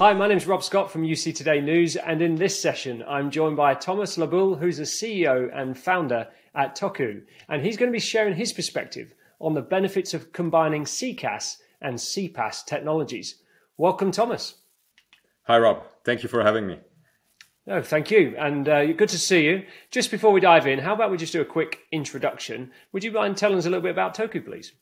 Hi, my name is Rob Scott from UC Today News, and in this session, I'm joined by Thomas Laboulle, who's the CEO and founder at Toku, and he's going to be sharing his perspective on the benefits of combining CCaaS and CPaaS technologies. Welcome, Thomas. Hi, Rob. Thank you for having me. No, thank you, and uh, good to see you. Just before we dive in, how about we just do a quick introduction? Would you mind telling us a little bit about Toku, please?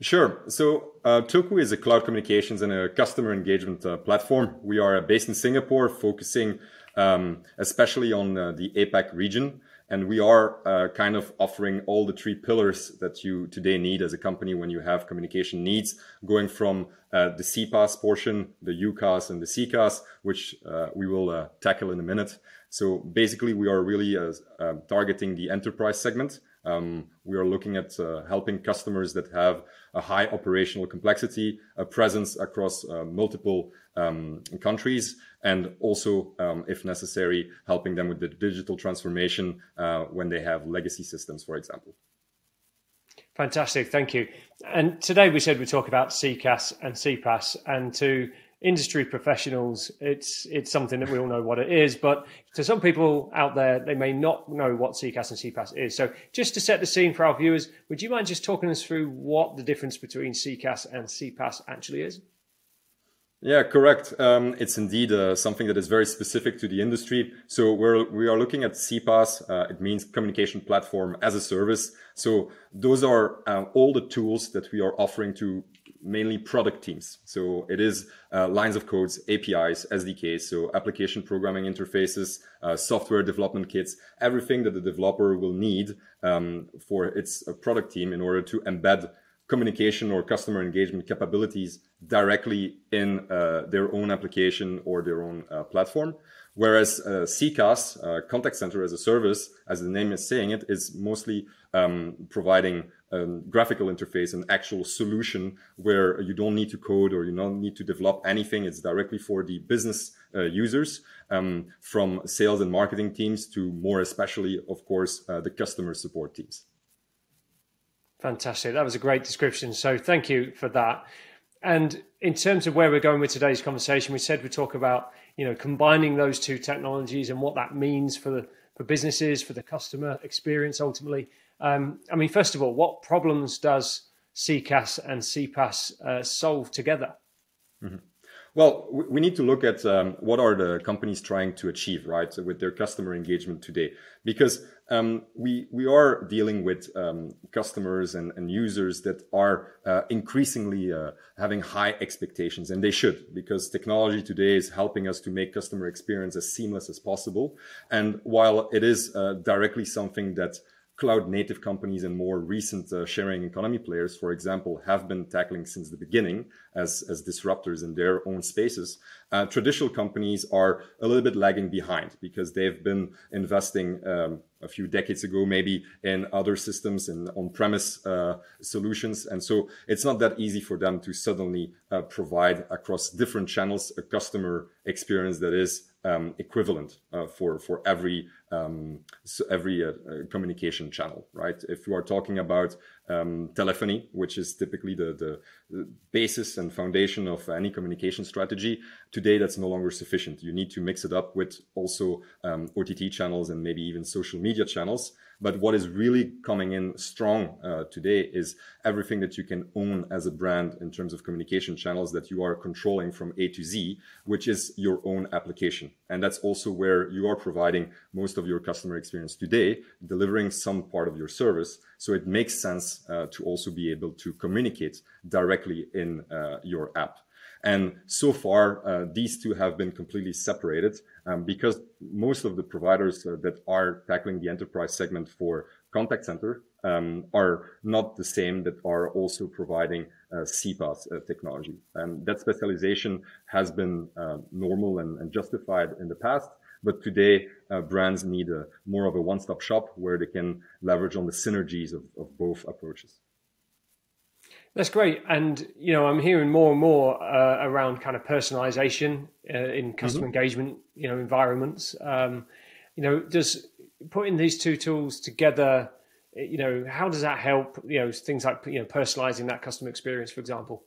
Sure. So uh, Toku is a cloud communications and a customer engagement uh, platform. We are based in Singapore, focusing um, especially on uh, the APAC region. And we are uh, kind of offering all the three pillars that you today need as a company when you have communication needs, going from uh, the CPaaS portion, the UCaaS and the CCaaS, which uh, we will tackle in a minute. So basically, we are really targeting the enterprise segment. Um, we are looking at uh, helping customers that have a high operational complexity, a presence across uh, multiple um, countries, and also, um, if necessary, helping them with the digital transformation uh, when they have legacy systems, for example. Fantastic, thank you. And today we said we talk about CCaaS and CPaaS, and to industry professionals, it's it's something that we all know what it is. But to some people out there, they may not know what CCaaS and CPaaS is. So just to set the scene for our viewers, would you mind just talking us through what the difference between CCaaS and CPaaS actually is? Yeah, correct. Um, it's indeed uh, something that is very specific to the industry. So we're, we are looking at CPaaS. Uh, it means communication platform as a service. So those are uh, all the tools that we are offering to mainly product teams. So it is uh, lines of codes, APIs, SDKs, so application programming interfaces, uh, software development kits, everything that the developer will need um, for its uh, product team in order to embed communication or customer engagement capabilities directly in uh, their own application or their own uh, platform. Whereas uh, CCaaS, uh, contact center as a service, as the name is saying it, is mostly um, providing a um, graphical interface, an actual solution where you don't need to code or you don't need to develop anything. It's directly for the business uh, users, um, from sales and marketing teams to more especially, of course, uh, the customer support teams. Fantastic. That was a great description. So thank you for that. And in terms of where we're going with today's conversation, we said we talk about you know combining those two technologies and what that means for the for businesses, for the customer experience ultimately. Um, I mean, first of all, what problems does CCaaS and CPaaS uh, solve together? Mm-hmm. Well, we need to look at um, what are the companies trying to achieve, right, with their customer engagement today, because um, we we are dealing with um, customers and, and, users that are uh, increasingly uh, having high expectations, and they should, because technology today is helping us to make customer experience as seamless as possible. And while it is uh, directly something that cloud native companies and more recent uh, sharing economy players, for example, have been tackling since the beginning as, as disruptors in their own spaces. Uh, traditional companies are a little bit lagging behind because they've been investing um, a few decades ago, maybe in other systems and on-premise uh, solutions. And so it's not that easy for them to suddenly uh, provide across different channels a customer experience that is um, equivalent uh, for for every um, so every uh, uh, communication channel, right? If you are talking about um, telephony, which is typically the, the, the basis and foundation of any communication strategy, today that's no longer sufficient. You need to mix it up with also um, OTT channels and maybe even social media channels. But what is really coming in strong uh, today is everything that you can own as a brand in terms of communication channels that you are controlling from A to Z, which is your own application. And that's also where you are providing most of your customer experience today, delivering some part of your service. So it makes sense uh, to also be able to communicate directly in uh, your app. And so far, uh, these two have been completely separated um, because most of the providers uh, that are tackling the enterprise segment for contact center um, are not the same that are also providing uh, CPaaS uh, technology. And that specialization has been uh, normal and, and, justified in the past. But today, uh, brands need a, more of a one-stop shop where they can leverage on the synergies of, of both approaches. That's great, and you know I'm hearing more and more uh, around kind of personalization uh, in customer mm-hmm. engagement, you know, environments. Um, you know, does putting these two tools together, you know, how does that help? You know, things like you know personalizing that customer experience, for example.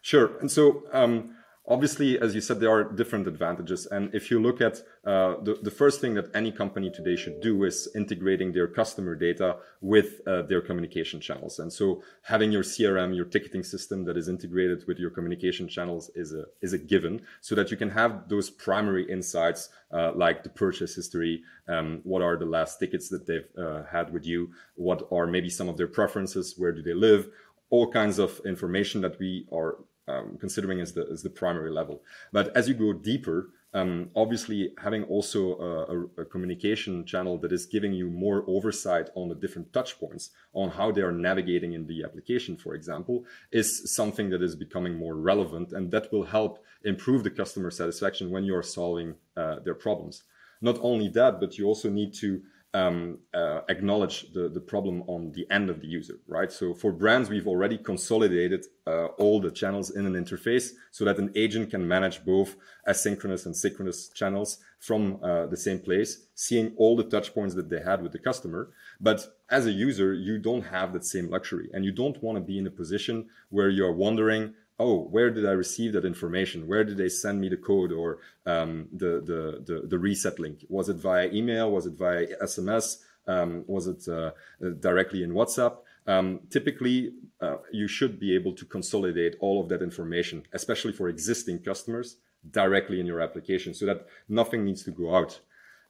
Sure, and so um, obviously, as you said, there are different advantages. And if you look at uh, the, the first thing that any company today should do is integrating their customer data with uh, their communication channels. And so having your CRM, your ticketing system that is integrated with your communication channels is a, is a given so that you can have those primary insights uh, like the purchase history, um, what are the last tickets that they've uh, had with you, what are maybe some of their preferences, where do they live, all kinds of information that we are um, considering as the as the primary level. But as you go deeper, um, obviously having also a, a, communication channel that is giving you more oversight on the different touch points on how they are navigating in the application, for example, is something that is becoming more relevant and that will help improve the customer satisfaction when you are solving uh, their problems. Not only that, but you also need to um, uh, acknowledge the, the problem on the end of the user, right? So for brands, we've already consolidated uh, all the channels in an interface so that an agent can manage both asynchronous and synchronous channels from uh, the same place, seeing all the touch points that they had with the customer. But as a user, you don't have that same luxury and you don't want to be in a position where you're wondering, oh, where did I receive that information? Where did they send me the code or um, the, the, the, the, reset link? Was it via email? Was it via SMS? Um, was it uh, directly in WhatsApp? Um, typically, uh, you should be able to consolidate all of that information, especially for existing customers, directly in your application so that nothing needs to go out.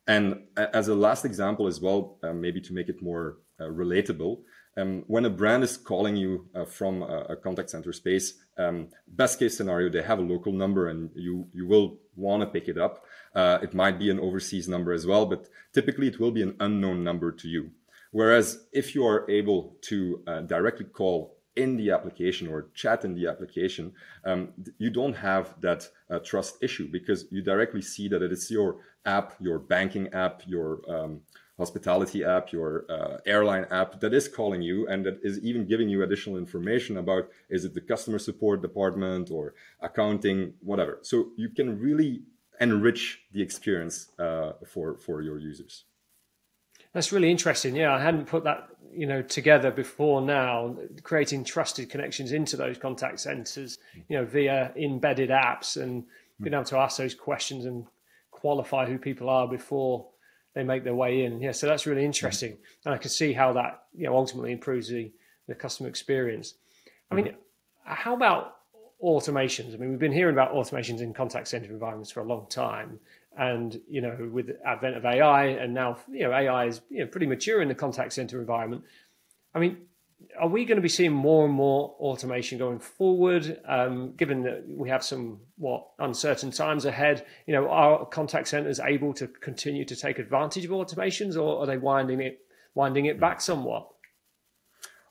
And as a last example as well, uh, maybe to make it more uh, relatable, um, when a brand is calling you uh, from a, a, contact center space, um, best case scenario, they have a local number and you, you will want to pick it up. Uh, it might be an overseas number as well, but typically it will be an unknown number to you. Whereas if you are able to uh, directly call in the application or chat in the application, um, you don't have that uh, trust issue because you directly see that it is your app, your banking app, your um, hospitality app, your uh, airline app that is calling you and that is even giving you additional information about is it the customer support department or accounting, whatever. So you can really enrich the experience uh, for for your users. That's really interesting. Yeah, I hadn't put that you know together before now. Creating trusted connections into those contact centers, you know, via embedded apps and being able to ask those questions and qualify who people are before they make their way in. Yeah, so that's really interesting, mm-hmm. and I can see how that you know ultimately improves the the customer experience. I mean, mm-hmm. how about automations? I mean, we've been hearing about automations in contact center environments for a long time, and you know, with the advent of AI, and now you know AI is you know, pretty mature in the contact center environment. I mean, are we going to be seeing more and more automation going forward? Um, given that we have some what uncertain times ahead, you know, are contact centers able to continue to take advantage of automations, or are they winding it winding it back somewhat?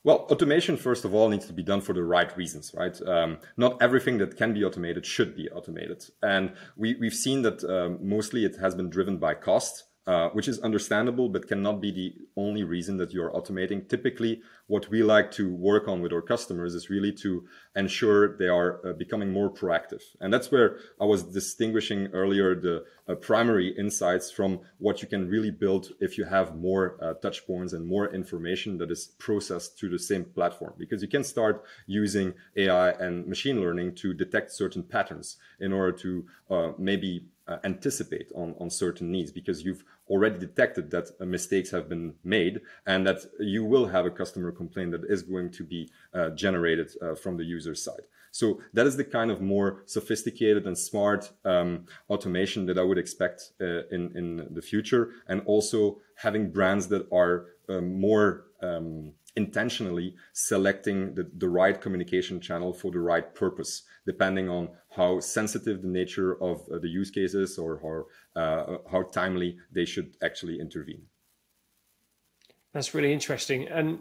Well, automation, first of all, needs to be done for the right reasons, right? Um, not everything that can be automated should be automated. And we, we've seen that um, mostly it has been driven by cost. Uh, which is understandable, but cannot be the only reason that you're automating. Typically, what we like to work on with our customers is really to ensure they are uh, becoming more proactive. And that's where I was distinguishing earlier the uh, primary insights from what you can really build if you have more uh, touch points and more information that is processed through the same platform. Because you can start using AI and machine learning to detect certain patterns in order to uh, maybe uh, anticipate on, on certain needs because you've already detected that uh, mistakes have been made and that you will have a customer complaint that is going to be uh, generated uh, from the user side. So that is the kind of more sophisticated and smart um, automation that I would expect uh, in, in the future. And also having brands that are um, more um, intentionally selecting the, the right communication channel for the right purpose, depending on how sensitive the nature of uh, the use cases or how, uh, how timely they should actually intervene. That's really interesting. And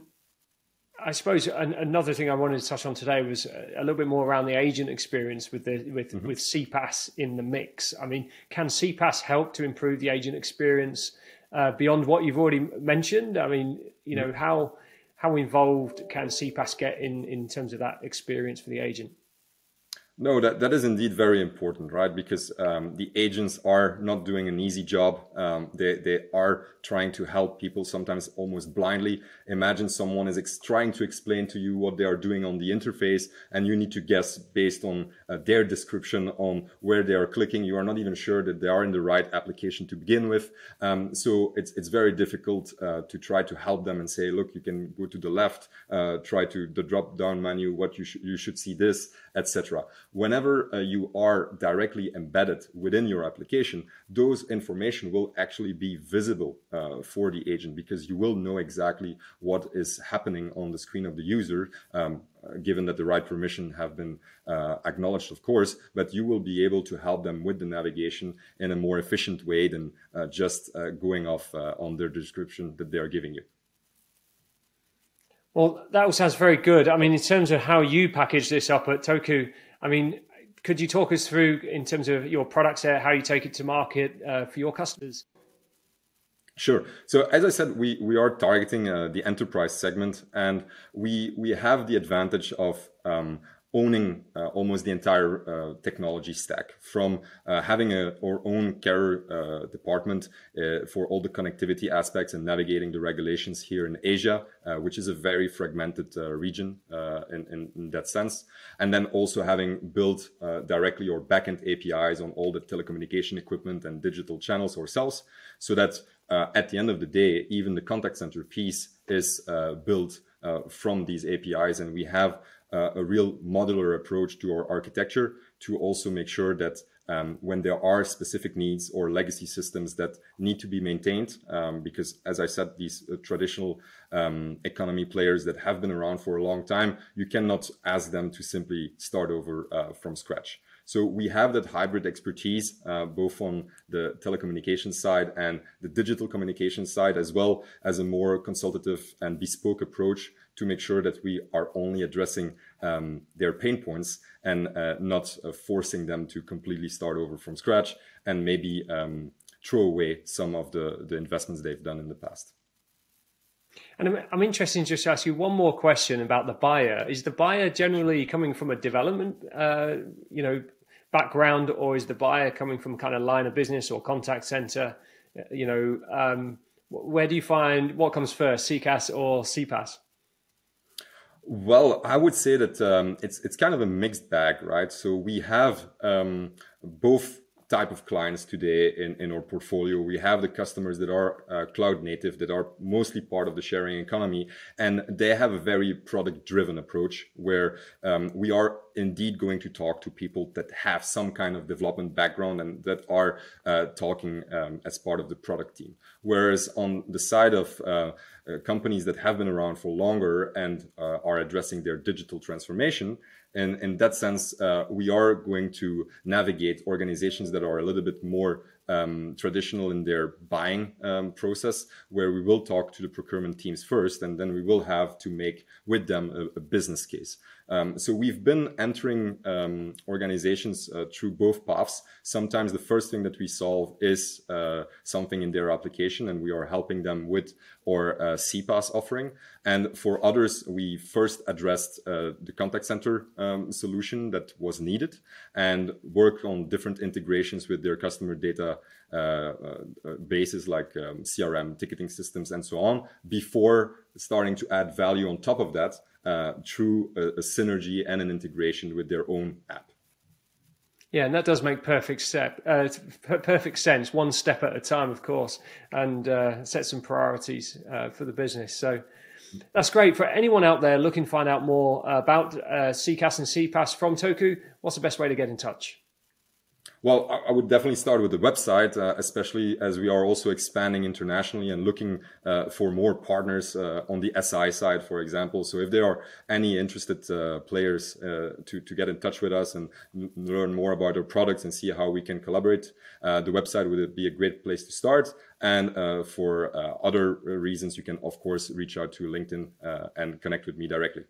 I suppose another thing I wanted to touch on today was a little bit more around the agent experience with the with mm-hmm. with CPaaS in the mix. I mean, can CPaaS help to improve the agent experience uh, beyond what you've already mentioned? I mean, you know, mm-hmm. how how involved can CPaaS get in in terms of that experience for the agent? No, that, that is indeed very important, right? Because um, the agents are not doing an easy job. Um, they, they are trying to help people sometimes almost blindly. Imagine someone is ex- trying to explain to you what they are doing on the interface and you need to guess based on uh, their description on where they are clicking. You are not even sure that they are in the right application to begin with. Um, so it's, it's very difficult uh, to try to help them and say, look, you can go to the left, uh, try to the drop down menu, what you, sh- you should see this, etc whenever uh, you are directly embedded within your application, those information will actually be visible uh, for the agent because you will know exactly what is happening on the screen of the user. Um, uh, given that the right permission have been uh, acknowledged, of course, but you will be able to help them with the navigation in a more efficient way than uh, just uh, going off on their description that they are giving you. Well, that all sounds very good. I mean, in terms of how you package this up at Toku, I mean, could you talk us through in terms of your products how you take it to market uh, for your customers? Sure. So as I said, we, we are targeting uh, the enterprise segment, and we we have the advantage of um, owning uh, almost the entire uh, technology stack from uh, having a, our own carrier uh, department uh, for all the connectivity aspects and navigating the regulations here in Asia, uh, which is a very fragmented region in, in, in, that sense. And then also having built directly or backend APIs on all the telecommunication equipment and digital channels ourselves so that at the end of the day, even the contact center piece is built from these APIs and we have a real modular approach to our architecture to also make sure that um, when there are specific needs or legacy systems that need to be maintained, um, because as I said, these uh, traditional um, economy players that have been around for a long time, you cannot ask them to simply start over uh, from scratch. So we have that hybrid expertise, uh, both on the telecommunications side and the digital communication side, as well as a more consultative and bespoke approach to make sure that we are only addressing um, their pain points and uh, not uh, forcing them to completely start over from scratch and maybe um, throw away some of the, the investments they've done in the past. And I'm, I'm interested in just ask you one more question about the buyer. Is the buyer generally coming from a development, uh, you know, background, or is the buyer coming from kind of line of business or contact center? You know, um, where do you find what comes first, CCaaS or CPaaS? Well, I would say that um, it's it's kind of a mixed bag, right? So we have um, both type of clients today in, in our portfolio. We have the customers that are uh, cloud native, that are mostly part of the sharing economy, and they have a very product driven approach where um, we are indeed going to talk to people that have some kind of development background and that are uh, talking um, as part of the product team. Whereas on the side of uh, uh companies that have been around for longer and uh, are addressing their digital transformation, and in that sense, uh, we are going to navigate organizations that are a little bit more um, traditional in their buying um, process, where we will talk to the procurement teams first, and then we will have to make with them a, a business case. Um, so we've been entering um, organizations uh, through both paths. Sometimes the first thing that we solve is uh, something in their application, and we are helping them with our uh, CPaaS offering. And for others, we first addressed uh, the contact center um, solution that was needed and work on different integrations with their customer data uh, uh, bases like um, CRM, ticketing systems, and so on before starting to add value on top of that uh, through a, a synergy and an integration with their own app. Yeah, and that does make perfect step, uh, perfect sense. One step at a time, of course, and uh, set some priorities uh, for the business. So that's great for anyone out there looking to find out more about uh, CCaaS and CPaaS from Toku. What's the best way to get in touch? Well, I would definitely start with the website, uh, especially as we are also expanding internationally and looking uh, for more partners uh, on the SI side, for example. So if there are any interested uh, players uh, to, to get in touch with us and learn more about our products and see how we can collaborate, uh, the website would be a great place to start. And for other reasons, you can, of course, reach out to LinkedIn and connect with me directly.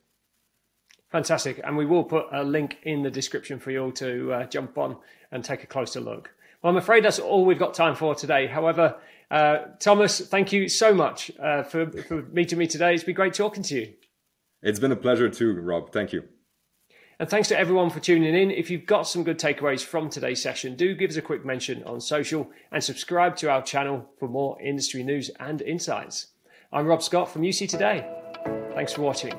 Fantastic. And we will put a link in the description for you all to uh, jump on and take a closer look. Well, I'm afraid that's all we've got time for today. However, uh, Thomas, thank you so much uh, for, for meeting me today. It's been great talking to you. It's been a pleasure too, Rob. Thank you. And thanks to everyone for tuning in. If you've got some good takeaways from today's session, do give us a quick mention on social and subscribe to our channel for more industry news and insights. I'm Rob Scott from UC Today. Thanks for watching.